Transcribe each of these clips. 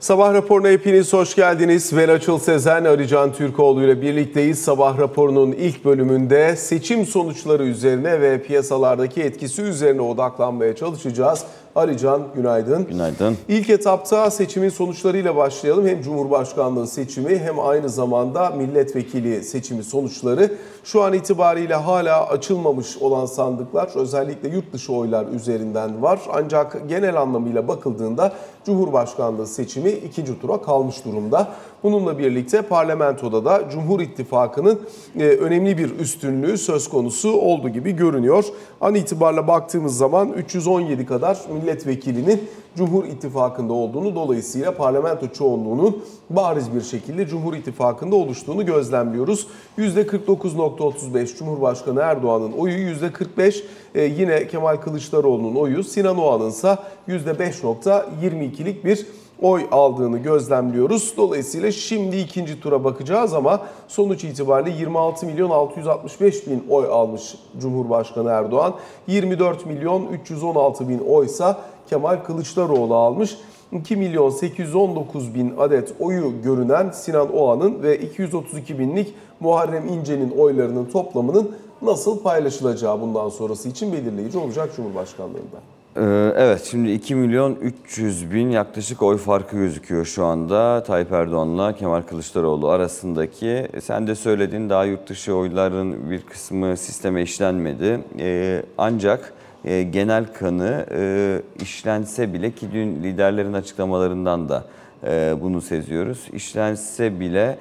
Sabah raporuna hepiniz hoş geldiniz. Veraçıl Sezen, Arıcan Türkoğlu ile birlikteyiz. Sabah raporunun ilk bölümünde seçim sonuçları üzerine ve piyasalardaki etkisi üzerine odaklanmaya çalışacağız. Arıcan günaydın. Günaydın. İlk etapta seçimin sonuçlarıyla başlayalım. Hem Cumhurbaşkanlığı seçimi hem aynı zamanda milletvekili seçimi sonuçları. Şu an itibariyle hala açılmamış olan sandıklar özellikle yurt dışı oylar üzerinden var. Ancak genel anlamıyla bakıldığında Cumhurbaşkanlığı seçimi ikinci tura kalmış durumda. Bununla birlikte parlamentoda da Cumhur İttifakı'nın e, önemli bir üstünlüğü söz konusu olduğu gibi görünüyor. An itibarla baktığımız zaman 317 kadar milletvekilinin Cumhur İttifakı'nda olduğunu dolayısıyla parlamento çoğunluğunun bariz bir şekilde Cumhur İttifakı'nda oluştuğunu gözlemliyoruz. %49.35 Cumhurbaşkanı Erdoğan'ın oyu, %45 e, yine Kemal Kılıçdaroğlu'nun oyu, Sinan Oğan'ın ise %5.22'lik bir oy aldığını gözlemliyoruz. Dolayısıyla şimdi ikinci tura bakacağız ama sonuç itibariyle 26 milyon 665 bin oy almış Cumhurbaşkanı Erdoğan. 24 milyon 316 bin oysa Kemal Kılıçdaroğlu almış. 2 milyon 819 bin adet oyu görünen Sinan Oğan'ın ve 232 binlik Muharrem İnce'nin oylarının toplamının nasıl paylaşılacağı bundan sonrası için belirleyici olacak Cumhurbaşkanlığında. Ee, evet şimdi 2 milyon 300 bin yaklaşık oy farkı gözüküyor şu anda Tayyip Erdoğan'la Kemal Kılıçdaroğlu arasındaki. Sen de söyledin daha yurt dışı oyların bir kısmı sisteme işlenmedi. Ee, ancak e, genel kanı e, işlense bile ki dün liderlerin açıklamalarından da e, bunu seziyoruz. İşlense bile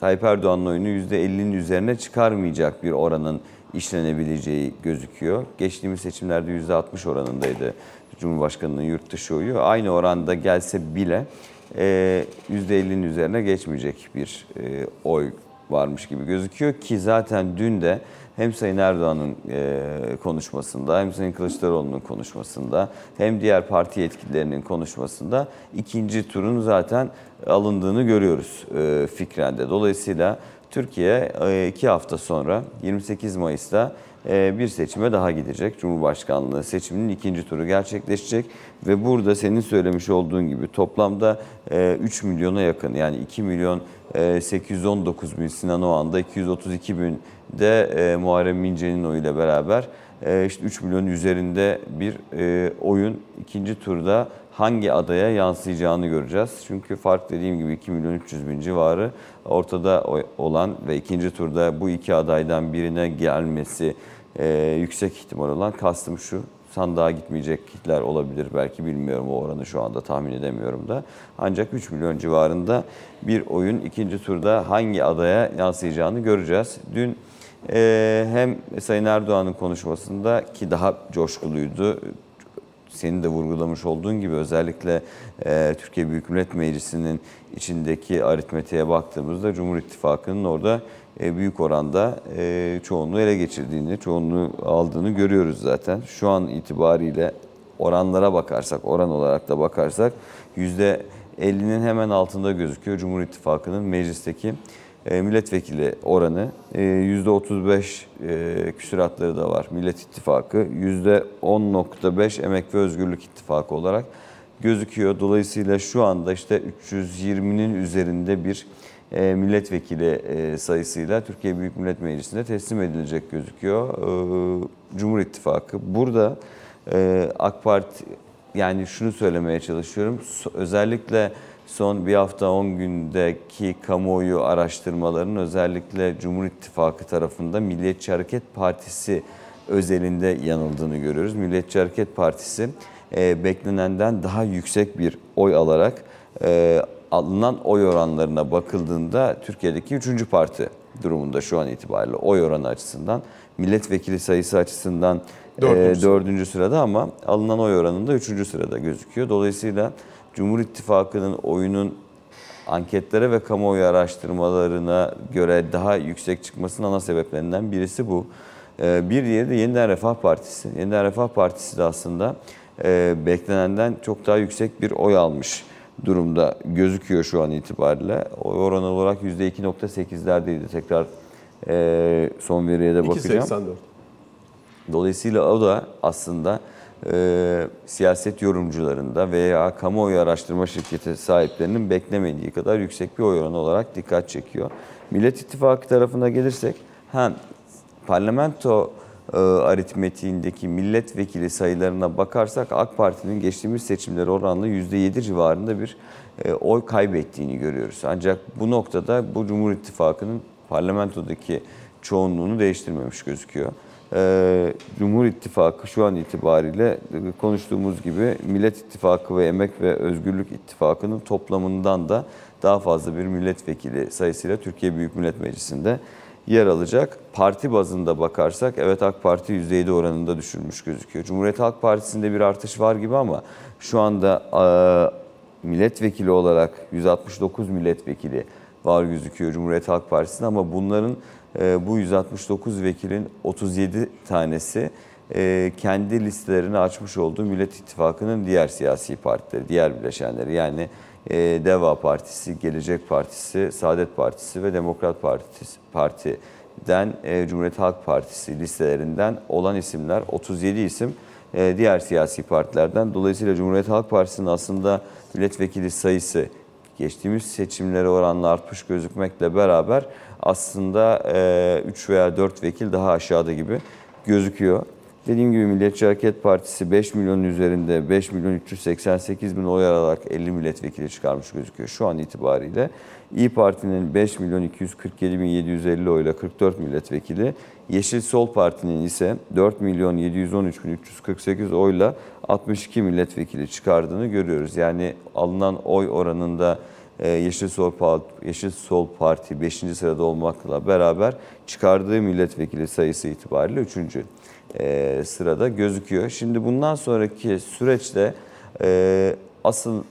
Tayyip Erdoğan'ın oyunu %50'nin üzerine çıkarmayacak bir oranın işlenebileceği gözüküyor. Geçtiğimiz seçimlerde %60 oranındaydı Cumhurbaşkanı'nın yurt dışı oyu. Aynı oranda gelse bile %50'nin üzerine geçmeyecek bir oy varmış gibi gözüküyor ki zaten dün de hem Sayın Erdoğan'ın e, konuşmasında hem Sayın Kılıçdaroğlu'nun konuşmasında hem diğer parti yetkililerinin konuşmasında ikinci turun zaten alındığını görüyoruz e, fikrende. Dolayısıyla Türkiye e, iki hafta sonra 28 Mayıs'ta bir seçime daha gidecek. Cumhurbaşkanlığı seçiminin ikinci turu gerçekleşecek ve burada senin söylemiş olduğun gibi toplamda 3 milyona yakın yani 2 milyon 819 bin Sinan Oğan'da 232 bin de e, Muharrem İnce'nin oyuyla beraber e, işte 3 milyon üzerinde bir e, oyun ikinci turda hangi adaya yansıyacağını göreceğiz. Çünkü fark dediğim gibi 2 milyon 300 bin civarı ortada olan ve ikinci turda bu iki adaydan birine gelmesi e, yüksek ihtimal olan kastım şu sandığa gitmeyecekler olabilir belki bilmiyorum o oranı şu anda tahmin edemiyorum da. Ancak 3 milyon civarında bir oyun ikinci turda hangi adaya yansıyacağını göreceğiz. Dün e, hem Sayın Erdoğan'ın konuşmasında ki daha coşkuluydu. Senin de vurgulamış olduğun gibi özellikle e, Türkiye Büyük Millet Meclisi'nin içindeki aritmetiğe baktığımızda Cumhur İttifakı'nın orada e, büyük oranda e, çoğunluğu ele geçirdiğini, çoğunluğu aldığını görüyoruz zaten. Şu an itibariyle oranlara bakarsak, oran olarak da bakarsak %50'nin hemen altında gözüküyor Cumhur İttifakı'nın meclisteki milletvekili oranı. %35 e, küsuratları da var Millet İttifakı. %10.5 Emek ve Özgürlük İttifakı olarak gözüküyor. Dolayısıyla şu anda işte 320'nin üzerinde bir e, milletvekili sayısıyla Türkiye Büyük Millet Meclisi'nde teslim edilecek gözüküyor Cumhur İttifakı. Burada AK Parti yani şunu söylemeye çalışıyorum. Özellikle son bir hafta 10 gündeki kamuoyu araştırmalarının özellikle Cumhur İttifakı tarafında Milliyetçi Hareket Partisi özelinde yanıldığını görüyoruz. Milliyetçi Hareket Partisi e, beklenenden daha yüksek bir oy alarak e, alınan oy oranlarına bakıldığında Türkiye'deki üçüncü parti durumunda şu an itibariyle oy oranı açısından milletvekili sayısı açısından dördüncü, e, dördüncü sırada ama alınan oy oranında üçüncü sırada gözüküyor. Dolayısıyla Cumhur İttifakı'nın oyunun anketlere ve kamuoyu araştırmalarına göre daha yüksek çıkmasının ana sebeplerinden birisi bu. Ee, bir diğeri de Yeniden Refah Partisi. Yeniden Refah Partisi de aslında e, beklenenden çok daha yüksek bir oy almış durumda gözüküyor şu an itibariyle. Oy oranı olarak %2.8'lerdeydi. Tekrar e, son veriye de bakacağım. 2.84. Dolayısıyla o da aslında e, siyaset yorumcularında veya kamuoyu araştırma şirketi sahiplerinin beklemediği kadar yüksek bir oy oranı olarak dikkat çekiyor. Millet İttifakı tarafına gelirsek hem parlamento e, aritmetiğindeki milletvekili sayılarına bakarsak AK Parti'nin geçtiğimiz seçimler oranla %7 civarında bir e, oy kaybettiğini görüyoruz. Ancak bu noktada bu Cumhur İttifakı'nın parlamentodaki çoğunluğunu değiştirmemiş gözüküyor. E, Cumhur İttifakı şu an itibariyle e, konuştuğumuz gibi Millet İttifakı ve Emek ve Özgürlük İttifakı'nın toplamından da daha fazla bir milletvekili sayısıyla Türkiye Büyük Millet Meclisi'nde yer alacak. Parti bazında bakarsak evet AK Parti %7 oranında düşürmüş gözüküyor. Cumhuriyet Halk Partisi'nde bir artış var gibi ama şu anda e, milletvekili olarak 169 milletvekili var gözüküyor Cumhuriyet Halk Partisi'nde ama bunların bu 169 vekilin 37 tanesi e, kendi listelerini açmış olduğu Millet İttifakı'nın diğer siyasi partileri, diğer bileşenleri yani e, Deva Partisi, Gelecek Partisi, Saadet Partisi ve Demokrat Partisi Parti'den e, Cumhuriyet Halk Partisi listelerinden olan isimler 37 isim diğer siyasi partilerden. Dolayısıyla Cumhuriyet Halk Partisi'nin aslında milletvekili sayısı geçtiğimiz seçimlere oranla artmış gözükmekle beraber aslında 3 veya 4 vekil daha aşağıda gibi gözüküyor. Dediğim gibi Milliyetçi Hareket Partisi 5 milyonun üzerinde 5 milyon 388 bin oy alarak 50 milletvekili çıkarmış gözüküyor şu an itibariyle. İyi Parti'nin 5 milyon 247 bin 750 oyla 44 milletvekili, Yeşil Sol Parti'nin ise 4 milyon 713 bin 348 oyla 62 milletvekili çıkardığını görüyoruz. Yani alınan oy oranında e, Yeşil Sol, Yeşil Sol Parti 5. sırada olmakla beraber çıkardığı milletvekili sayısı itibariyle 3 e, sırada gözüküyor. Şimdi bundan sonraki süreçte e, asıl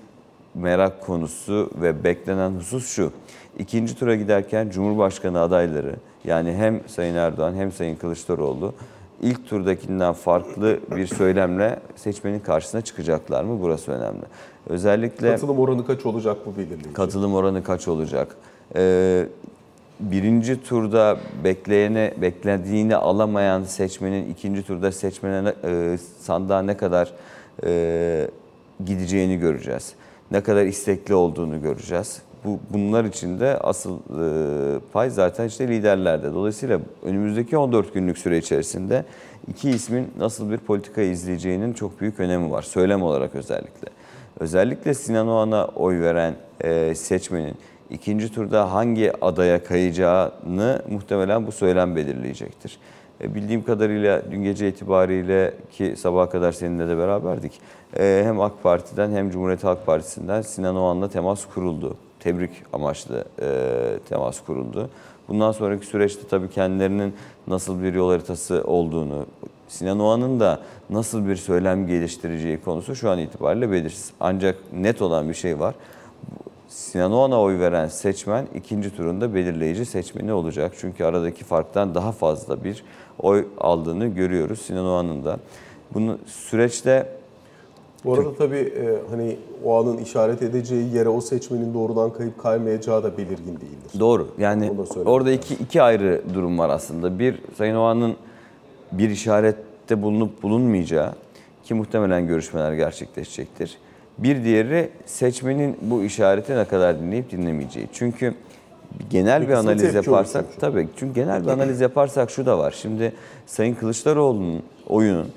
merak konusu ve beklenen husus şu. İkinci tura giderken Cumhurbaşkanı adayları yani hem Sayın Erdoğan hem Sayın Kılıçdaroğlu ilk turdakinden farklı bir söylemle seçmenin karşısına çıkacaklar mı? Burası önemli. Özellikle katılım oranı kaç olacak bu belirleyici. Katılım oranı kaç olacak? Ee, birinci turda bekleyene beklediğini alamayan seçmenin ikinci turda seçmene e, sandığa ne kadar e, gideceğini göreceğiz. Ne kadar istekli olduğunu göreceğiz. Bu bunlar için de asıl e, pay zaten işte liderlerde. Dolayısıyla önümüzdeki 14 günlük süre içerisinde iki ismin nasıl bir politika izleyeceğinin çok büyük önemi var. Söylem olarak özellikle. Özellikle Sinan Oğan'a oy veren e, seçmenin ikinci turda hangi adaya kayacağını muhtemelen bu söylem belirleyecektir. E, bildiğim kadarıyla dün gece itibariyle ki sabaha kadar seninle de beraberdik. E, hem AK Parti'den hem Cumhuriyet Halk Partisi'nden Sinan Oğan'la temas kuruldu. Tebrik amaçlı e, temas kuruldu. Bundan sonraki süreçte tabii kendilerinin nasıl bir yol haritası olduğunu, Sinan Oğan'ın da nasıl bir söylem geliştireceği konusu şu an itibariyle belirsiz. Ancak net olan bir şey var. Sinan Oğan'a oy veren seçmen ikinci turunda belirleyici seçmeni olacak. Çünkü aradaki farktan daha fazla bir oy aldığını görüyoruz Sinan Oğan'ın da. Bunu süreçte bu arada tabii e, hani o anın işaret edeceği yere o seçmenin doğrudan kayıp kaymayacağı da belirgin değildir. Doğru. Yani orada iki, iki ayrı durum var aslında. Bir, Sayın Oğan'ın bir işarette bulunup bulunmayacağı ki muhtemelen görüşmeler gerçekleşecektir. Bir diğeri seçmenin bu işareti ne kadar dinleyip dinlemeyeceği. Çünkü genel bir, bir analiz yaparsak tabii çünkü genel bir analiz yaparsak şu da var. Şimdi Sayın Kılıçdaroğlu'nun oyunun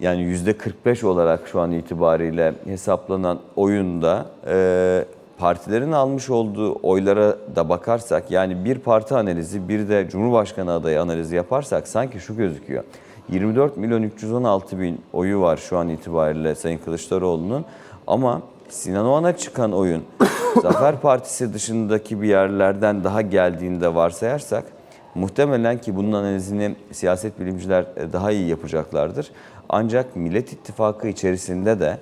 yani yüzde 45 olarak şu an itibariyle hesaplanan oyunda e, partilerin almış olduğu oylara da bakarsak yani bir parti analizi bir de Cumhurbaşkanı adayı analizi yaparsak sanki şu gözüküyor. 24 milyon 316 bin oyu var şu an itibariyle Sayın Kılıçdaroğlu'nun ama Sinan Oğan'a çıkan oyun Zafer Partisi dışındaki bir yerlerden daha geldiğinde varsayarsak muhtemelen ki bunun analizini siyaset bilimciler daha iyi yapacaklardır. Ancak Millet İttifakı içerisinde de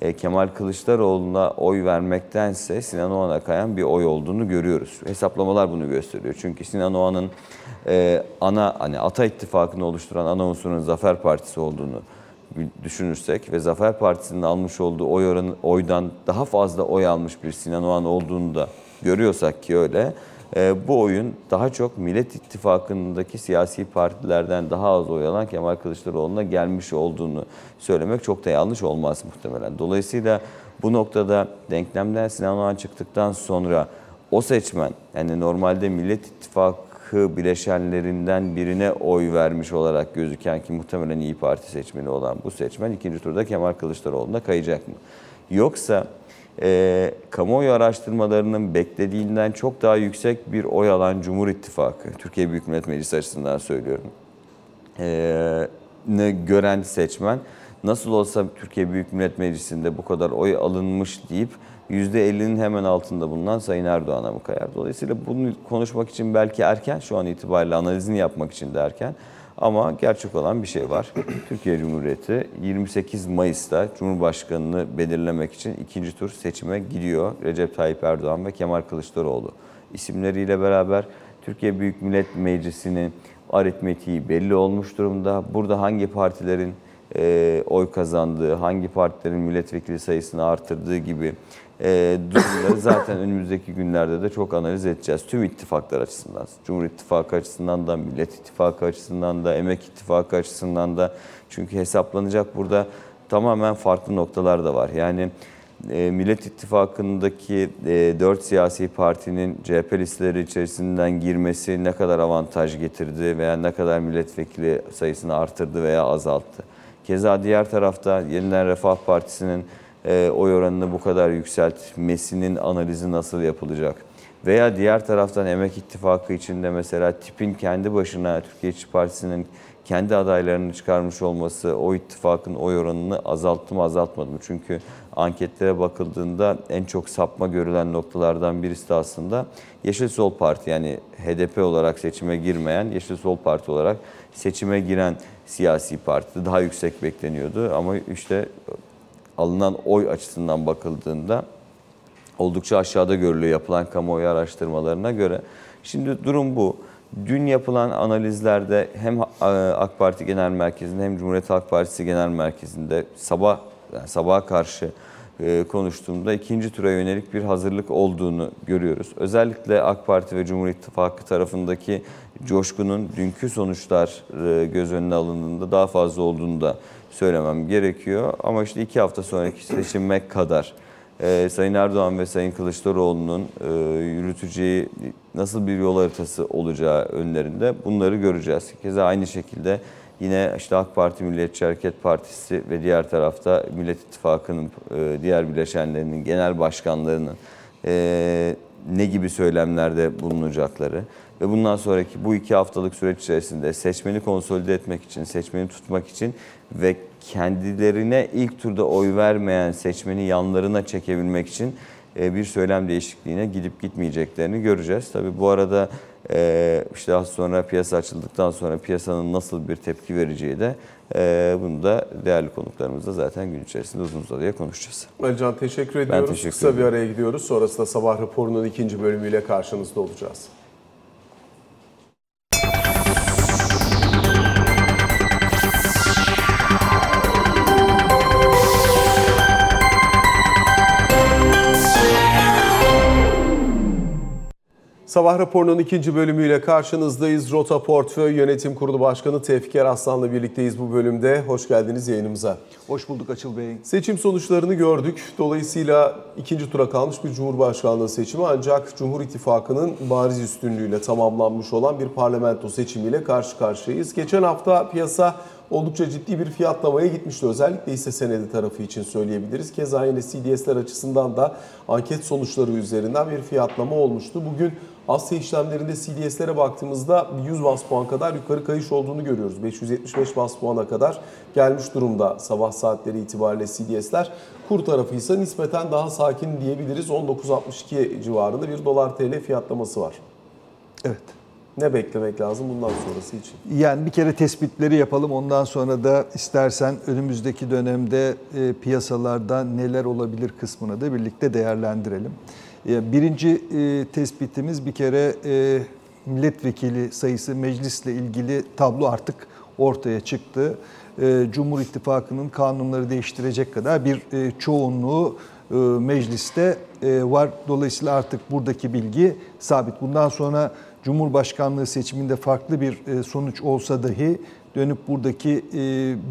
e, Kemal Kılıçdaroğlu'na oy vermektense Sinan Oğan'a kayan bir oy olduğunu görüyoruz. Hesaplamalar bunu gösteriyor. Çünkü Sinan Oğan'ın e, ana hani Ata İttifakı'nı oluşturan ana unsurun Zafer Partisi olduğunu düşünürsek ve Zafer Partisi'nin almış olduğu oy oranı, oydan daha fazla oy almış bir Sinan Oğan olduğunu da görüyorsak ki öyle bu oyun daha çok Millet İttifakı'ndaki siyasi partilerden daha az oy alan Kemal Kılıçdaroğlu'na gelmiş olduğunu söylemek çok da yanlış olmaz muhtemelen. Dolayısıyla bu noktada denklemden Sinan Oğan çıktıktan sonra o seçmen yani normalde Millet İttifakı bileşenlerinden birine oy vermiş olarak gözüken ki muhtemelen İyi Parti seçmeni olan bu seçmen ikinci turda Kemal Kılıçdaroğlu'na kayacak mı? Yoksa e, kamuoyu araştırmalarının beklediğinden çok daha yüksek bir oy alan Cumhur İttifakı, Türkiye Büyük Millet Meclisi açısından söylüyorum, e, ne gören seçmen nasıl olsa Türkiye Büyük Millet Meclisi'nde bu kadar oy alınmış deyip %50'nin hemen altında bulunan Sayın Erdoğan'a mı kayar? Dolayısıyla bunu konuşmak için belki erken, şu an itibariyle analizini yapmak için de erken. Ama gerçek olan bir şey var. Türkiye Cumhuriyeti 28 Mayıs'ta Cumhurbaşkanı'nı belirlemek için ikinci tur seçime gidiyor. Recep Tayyip Erdoğan ve Kemal Kılıçdaroğlu isimleriyle beraber Türkiye Büyük Millet Meclisi'nin aritmetiği belli olmuş durumda. Burada hangi partilerin e, oy kazandığı, hangi partilerin milletvekili sayısını artırdığı gibi e, durumları zaten önümüzdeki günlerde de çok analiz edeceğiz. Tüm ittifaklar açısından, Cumhur İttifakı açısından da, Millet İttifakı açısından da, Emek İttifakı açısından da. Çünkü hesaplanacak burada tamamen farklı noktalar da var. Yani e, Millet İttifakı'ndaki e, 4 siyasi partinin CHP listeleri içerisinden girmesi ne kadar avantaj getirdi veya ne kadar milletvekili sayısını artırdı veya azalttı. Keza diğer tarafta Yeniden Refah Partisi'nin e, oy oranını bu kadar yükseltmesinin analizi nasıl yapılacak? Veya diğer taraftan Emek İttifakı içinde mesela tipin kendi başına Türkiye İşçi Partisi'nin kendi adaylarını çıkarmış olması o ittifakın oy oranını azalttı mı azaltmadı mı? Çünkü anketlere bakıldığında en çok sapma görülen noktalardan birisi de aslında Yeşil Sol Parti yani HDP olarak seçime girmeyen Yeşil Sol Parti olarak seçime giren siyasi parti daha yüksek bekleniyordu ama işte alınan oy açısından bakıldığında oldukça aşağıda görülüyor yapılan kamuoyu araştırmalarına göre. Şimdi durum bu. Dün yapılan analizlerde hem AK Parti Genel Merkezi'nde hem Cumhuriyet Halk Partisi Genel Merkezi'nde sabah yani sabaha karşı e, konuştuğumda ikinci tura yönelik bir hazırlık olduğunu görüyoruz. Özellikle AK Parti ve Cumhur İttifakı tarafındaki coşkunun dünkü sonuçlar e, göz önüne alındığında daha fazla olduğunu da söylemem gerekiyor. Ama işte iki hafta sonraki seçime kadar e, Sayın Erdoğan ve Sayın Kılıçdaroğlu'nun e, yürüteceği nasıl bir yol haritası olacağı önlerinde bunları göreceğiz. Keza aynı şekilde yine işte AK Parti, Milliyetçi Hareket Partisi ve diğer tarafta Millet İttifakı'nın e, diğer bileşenlerinin genel başkanlarının e, ne gibi söylemlerde bulunacakları ve bundan sonraki bu iki haftalık süreç içerisinde seçmeni konsolide etmek için, seçmeni tutmak için ve kendilerine ilk turda oy vermeyen seçmeni yanlarına çekebilmek için e, bir söylem değişikliğine gidip gitmeyeceklerini göreceğiz. Tabii bu arada e, işte az sonra piyasa açıldıktan sonra piyasanın nasıl bir tepki vereceği de e, bunu da değerli konuklarımızla zaten gün içerisinde uzun uzadıya konuşacağız. Alican teşekkür ediyoruz. teşekkür Kısa bir araya gidiyoruz. Sonrasında sabah raporunun ikinci bölümüyle karşınızda olacağız. Sabah raporunun ikinci bölümüyle karşınızdayız. Rota Portföy Yönetim Kurulu Başkanı Tevfik Eraslan'la birlikteyiz bu bölümde. Hoş geldiniz yayınımıza. Hoş bulduk Açıl Bey. Seçim sonuçlarını gördük. Dolayısıyla ikinci tura kalmış bir Cumhurbaşkanlığı seçimi ancak Cumhur İttifakı'nın bariz üstünlüğüyle tamamlanmış olan bir parlamento seçimiyle karşı karşıyayız. Geçen hafta piyasa oldukça ciddi bir fiyatlamaya gitmişti. Özellikle hisse senedi tarafı için söyleyebiliriz. Keza yine CDS'ler açısından da anket sonuçları üzerinden bir fiyatlama olmuştu. Bugün Asya işlemlerinde CDS'lere baktığımızda 100 bas puan kadar yukarı kayış olduğunu görüyoruz. 575 bas puana kadar gelmiş durumda sabah saatleri itibariyle CDS'ler. Kur tarafı ise nispeten daha sakin diyebiliriz. 19.62 civarında bir dolar TL fiyatlaması var. Evet. Ne beklemek lazım bundan sonrası için? Yani bir kere tespitleri yapalım. Ondan sonra da istersen önümüzdeki dönemde e, piyasalarda neler olabilir kısmını da birlikte değerlendirelim. E, birinci e, tespitimiz bir kere e, milletvekili sayısı meclisle ilgili tablo artık ortaya çıktı. Cumhur İttifakı'nın kanunları değiştirecek kadar bir çoğunluğu mecliste var. Dolayısıyla artık buradaki bilgi sabit. Bundan sonra Cumhurbaşkanlığı seçiminde farklı bir sonuç olsa dahi dönüp buradaki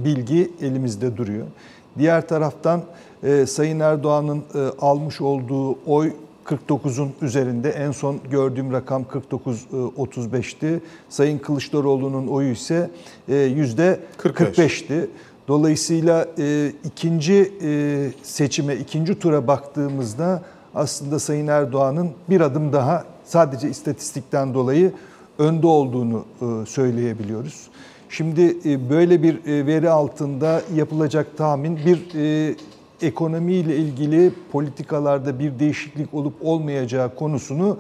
bilgi elimizde duruyor. Diğer taraftan Sayın Erdoğan'ın almış olduğu oy 49'un üzerinde en son gördüğüm rakam 49-35'ti. Sayın Kılıçdaroğlu'nun oyu ise e, yüzde 45'ti. Dolayısıyla e, ikinci e, seçime, ikinci tura baktığımızda aslında Sayın Erdoğan'ın bir adım daha sadece istatistikten dolayı önde olduğunu e, söyleyebiliyoruz. Şimdi e, böyle bir e, veri altında yapılacak tahmin bir e, ekonomiyle ilgili politikalarda bir değişiklik olup olmayacağı konusunu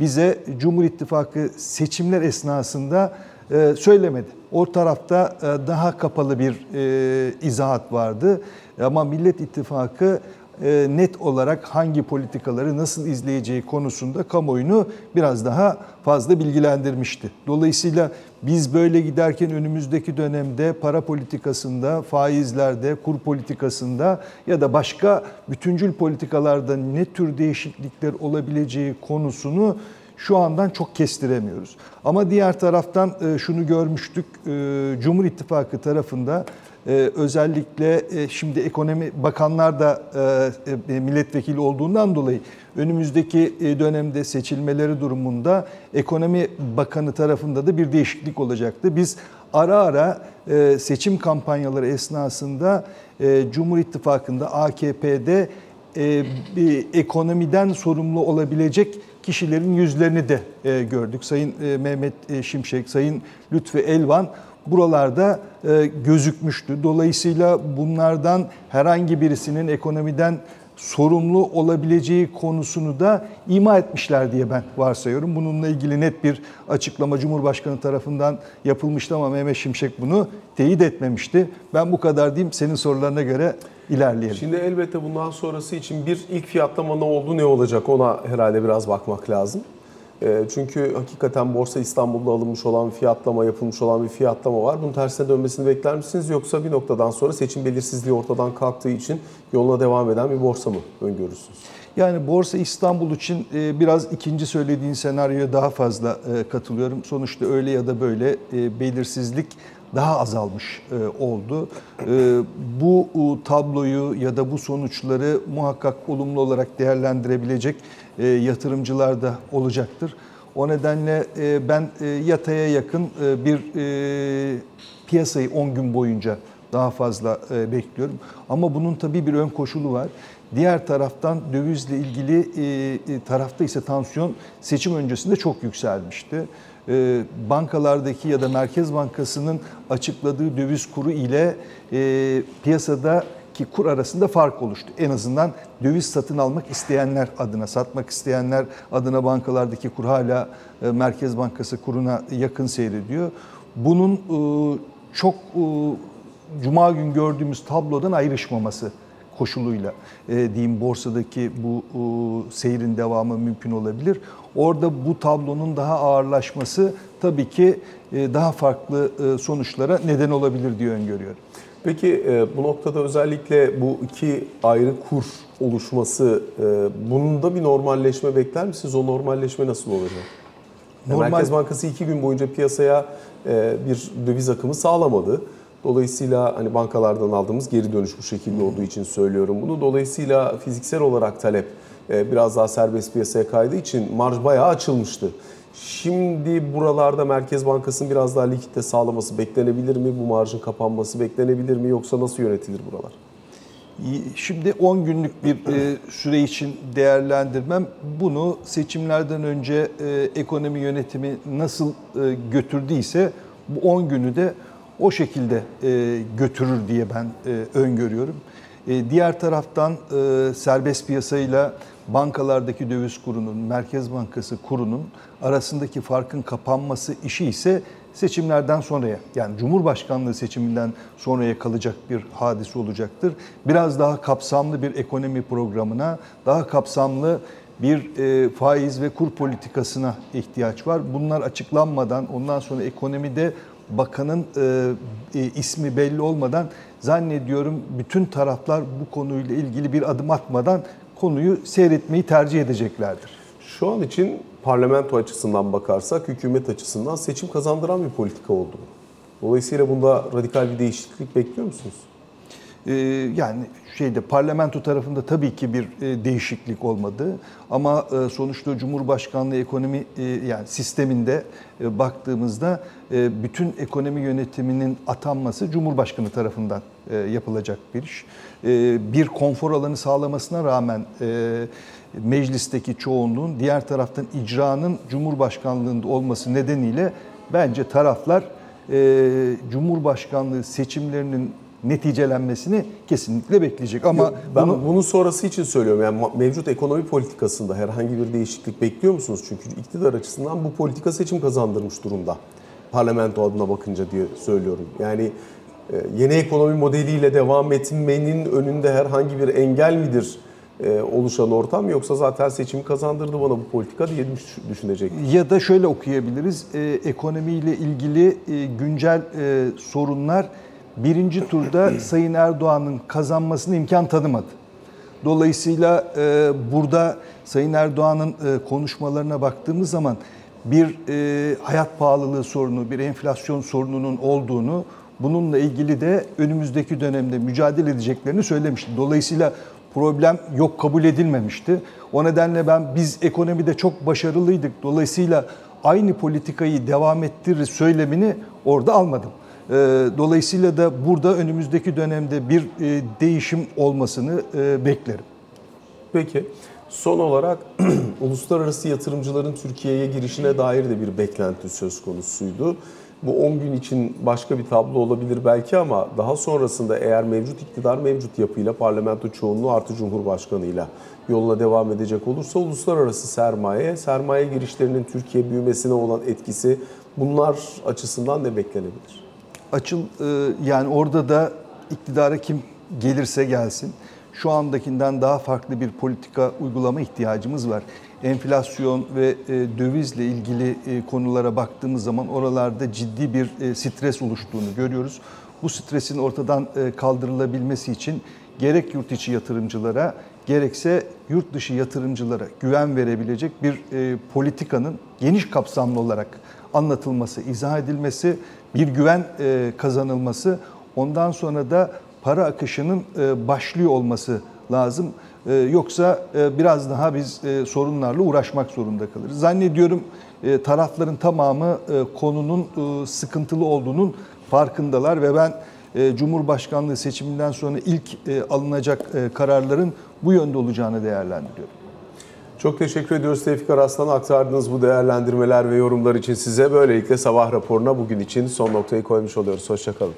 bize Cumhur İttifakı seçimler esnasında e, söylemedi. O tarafta e, daha kapalı bir e, izahat vardı. Ama Millet İttifakı net olarak hangi politikaları nasıl izleyeceği konusunda kamuoyunu biraz daha fazla bilgilendirmişti. Dolayısıyla biz böyle giderken önümüzdeki dönemde para politikasında, faizlerde, kur politikasında ya da başka bütüncül politikalarda ne tür değişiklikler olabileceği konusunu şu andan çok kestiremiyoruz. Ama diğer taraftan e, şunu görmüştük, e, Cumhur İttifakı tarafında ee, özellikle e, şimdi ekonomi bakanlar da e, e, milletvekili olduğundan dolayı önümüzdeki dönemde seçilmeleri durumunda ekonomi bakanı tarafında da bir değişiklik olacaktı. Biz ara ara seçim kampanyaları esnasında Cumhur İttifakı'nda AKP'de ekonomiden sorumlu olabilecek kişilerin yüzlerini de gördük. Sayın Mehmet Şimşek, Sayın Lütfü Elvan buralarda e, gözükmüştü. Dolayısıyla bunlardan herhangi birisinin ekonomiden sorumlu olabileceği konusunu da ima etmişler diye ben varsayıyorum. Bununla ilgili net bir açıklama Cumhurbaşkanı tarafından yapılmıştı ama Mehmet Şimşek bunu teyit etmemişti. Ben bu kadar diyeyim senin sorularına göre ilerleyelim. Şimdi elbette bundan sonrası için bir ilk fiyatlama ne oldu ne olacak ona herhalde biraz bakmak lazım. Ee, çünkü hakikaten Borsa İstanbul'da alınmış olan fiyatlama, yapılmış olan bir fiyatlama var. Bunun tersine dönmesini bekler misiniz? Yoksa bir noktadan sonra seçim belirsizliği ortadan kalktığı için yoluna devam eden bir borsa mı öngörürsünüz? Yani Borsa İstanbul için e, biraz ikinci söylediğin senaryoya daha fazla e, katılıyorum. Sonuçta öyle ya da böyle e, belirsizlik daha azalmış oldu. Bu tabloyu ya da bu sonuçları muhakkak olumlu olarak değerlendirebilecek e, yatırımcılar da olacaktır. O nedenle e, ben e, yataya yakın bir piyasayı 10 gün boyunca daha fazla bekliyorum. Ama bunun tabii bir ön koşulu var. Diğer taraftan dövizle ilgili tarafta ise tansiyon seçim öncesinde çok yükselmişti. Bankalardaki ya da Merkez Bankası'nın açıkladığı döviz kuru ile piyasada ki kur arasında fark oluştu. En azından döviz satın almak isteyenler adına, satmak isteyenler adına bankalardaki kur hala e, Merkez Bankası kuruna yakın seyrediyor. Bunun e, çok e, Cuma gün gördüğümüz tablodan ayrışmaması koşuluyla diyeyim borsadaki bu seyrin devamı mümkün olabilir. Orada bu tablonun daha ağırlaşması tabii ki daha farklı sonuçlara neden olabilir diye öngörüyorum. Peki e, bu noktada özellikle bu iki ayrı kur oluşması, e, bunun da bir normalleşme bekler misiniz? O normalleşme nasıl olacak? Normal... Merkez Bankası iki gün boyunca piyasaya e, bir döviz akımı sağlamadı. Dolayısıyla hani bankalardan aldığımız geri dönüş bu şekilde olduğu için söylüyorum bunu. Dolayısıyla fiziksel olarak talep biraz daha serbest piyasaya kaydığı için marj bayağı açılmıştı. Şimdi buralarda Merkez Bankası'nın biraz daha likitte sağlaması beklenebilir mi? Bu marjın kapanması beklenebilir mi? Yoksa nasıl yönetilir buralar? Şimdi 10 günlük bir e, süre için değerlendirmem bunu seçimlerden önce e, ekonomi yönetimi nasıl e, götürdüyse bu 10 günü de o şekilde götürür diye ben öngörüyorum. Diğer taraftan serbest piyasayla bankalardaki döviz kurunun, Merkez Bankası kurunun arasındaki farkın kapanması işi ise seçimlerden sonraya yani Cumhurbaşkanlığı seçiminden sonraya kalacak bir hadise olacaktır. Biraz daha kapsamlı bir ekonomi programına, daha kapsamlı bir e, faiz ve kur politikasına ihtiyaç var. Bunlar açıklanmadan ondan sonra ekonomide bakanın e, e, ismi belli olmadan zannediyorum bütün taraflar bu konuyla ilgili bir adım atmadan konuyu seyretmeyi tercih edeceklerdir. Şu an için parlamento açısından bakarsak hükümet açısından seçim kazandıran bir politika oldu. Dolayısıyla bunda radikal bir değişiklik bekliyor musunuz? Ee, yani şeyde parlamento tarafında tabii ki bir e, değişiklik olmadı ama e, sonuçta Cumhurbaşkanlığı ekonomi e, yani sisteminde baktığımızda bütün ekonomi yönetiminin atanması Cumhurbaşkanı tarafından yapılacak bir iş. E, bir konfor alanı sağlamasına rağmen e, meclisteki çoğunluğun diğer taraftan icranın Cumhurbaşkanlığında olması nedeniyle bence taraflar e, Cumhurbaşkanlığı seçimlerinin neticelenmesini kesinlikle bekleyecek. Ama Yok, ben bunu bunun sonrası için söylüyorum. Yani mevcut ekonomi politikasında herhangi bir değişiklik bekliyor musunuz? Çünkü iktidar açısından bu politika seçim kazandırmış durumda. Parlamento adına bakınca diye söylüyorum. Yani e, yeni ekonomi modeliyle devam etmenin önünde herhangi bir engel midir e, oluşan ortam yoksa zaten seçimi kazandırdı bana bu politika diye düş- düşünecek. ya da şöyle okuyabiliriz. E, ekonomiyle ilgili e, güncel e, sorunlar birinci turda Sayın Erdoğan'ın kazanmasına imkan tanımadı. Dolayısıyla e, burada Sayın Erdoğan'ın e, konuşmalarına baktığımız zaman bir e, hayat pahalılığı sorunu, bir enflasyon sorununun olduğunu, bununla ilgili de önümüzdeki dönemde mücadele edeceklerini söylemişti. Dolayısıyla problem yok kabul edilmemişti. O nedenle ben biz ekonomide çok başarılıydık. Dolayısıyla aynı politikayı devam ettiririz söylemini orada almadım. E, Dolayısıyla da burada önümüzdeki dönemde bir e, değişim olmasını e, beklerim. Peki son olarak uluslararası yatırımcıların Türkiye'ye girişine dair de bir beklenti söz konusuydu. Bu 10 gün için başka bir tablo olabilir belki ama daha sonrasında eğer mevcut iktidar mevcut yapıyla parlamento çoğunluğu artı cumhurbaşkanıyla yoluna devam edecek olursa uluslararası sermaye, sermaye girişlerinin Türkiye büyümesine olan etkisi bunlar açısından ne beklenebilir? Açıl e, yani orada da iktidara kim gelirse gelsin şu andakinden daha farklı bir politika uygulama ihtiyacımız var. Enflasyon ve e, dövizle ilgili e, konulara baktığımız zaman oralarda ciddi bir e, stres oluştuğunu görüyoruz. Bu stresin ortadan kaldırılabilmesi için gerek yurt içi yatırımcılara gerekse yurt dışı yatırımcılara güven verebilecek bir politikanın geniş kapsamlı olarak anlatılması, izah edilmesi, bir güven kazanılması, ondan sonra da para akışının başlıyor olması lazım. E, Yoksa e, biraz daha biz e, sorunlarla uğraşmak zorunda kalırız. Zannediyorum e, tarafların tamamı konunun sıkıntılı olduğunun farkındalar ve ben Cumhurbaşkanlığı seçiminden sonra ilk alınacak kararların bu yönde olacağını değerlendiriyorum. Çok teşekkür ediyoruz Tevfik Araslan'a aktardığınız bu değerlendirmeler ve yorumlar için size. Böylelikle sabah raporuna bugün için son noktayı koymuş oluyoruz. Hoşçakalın.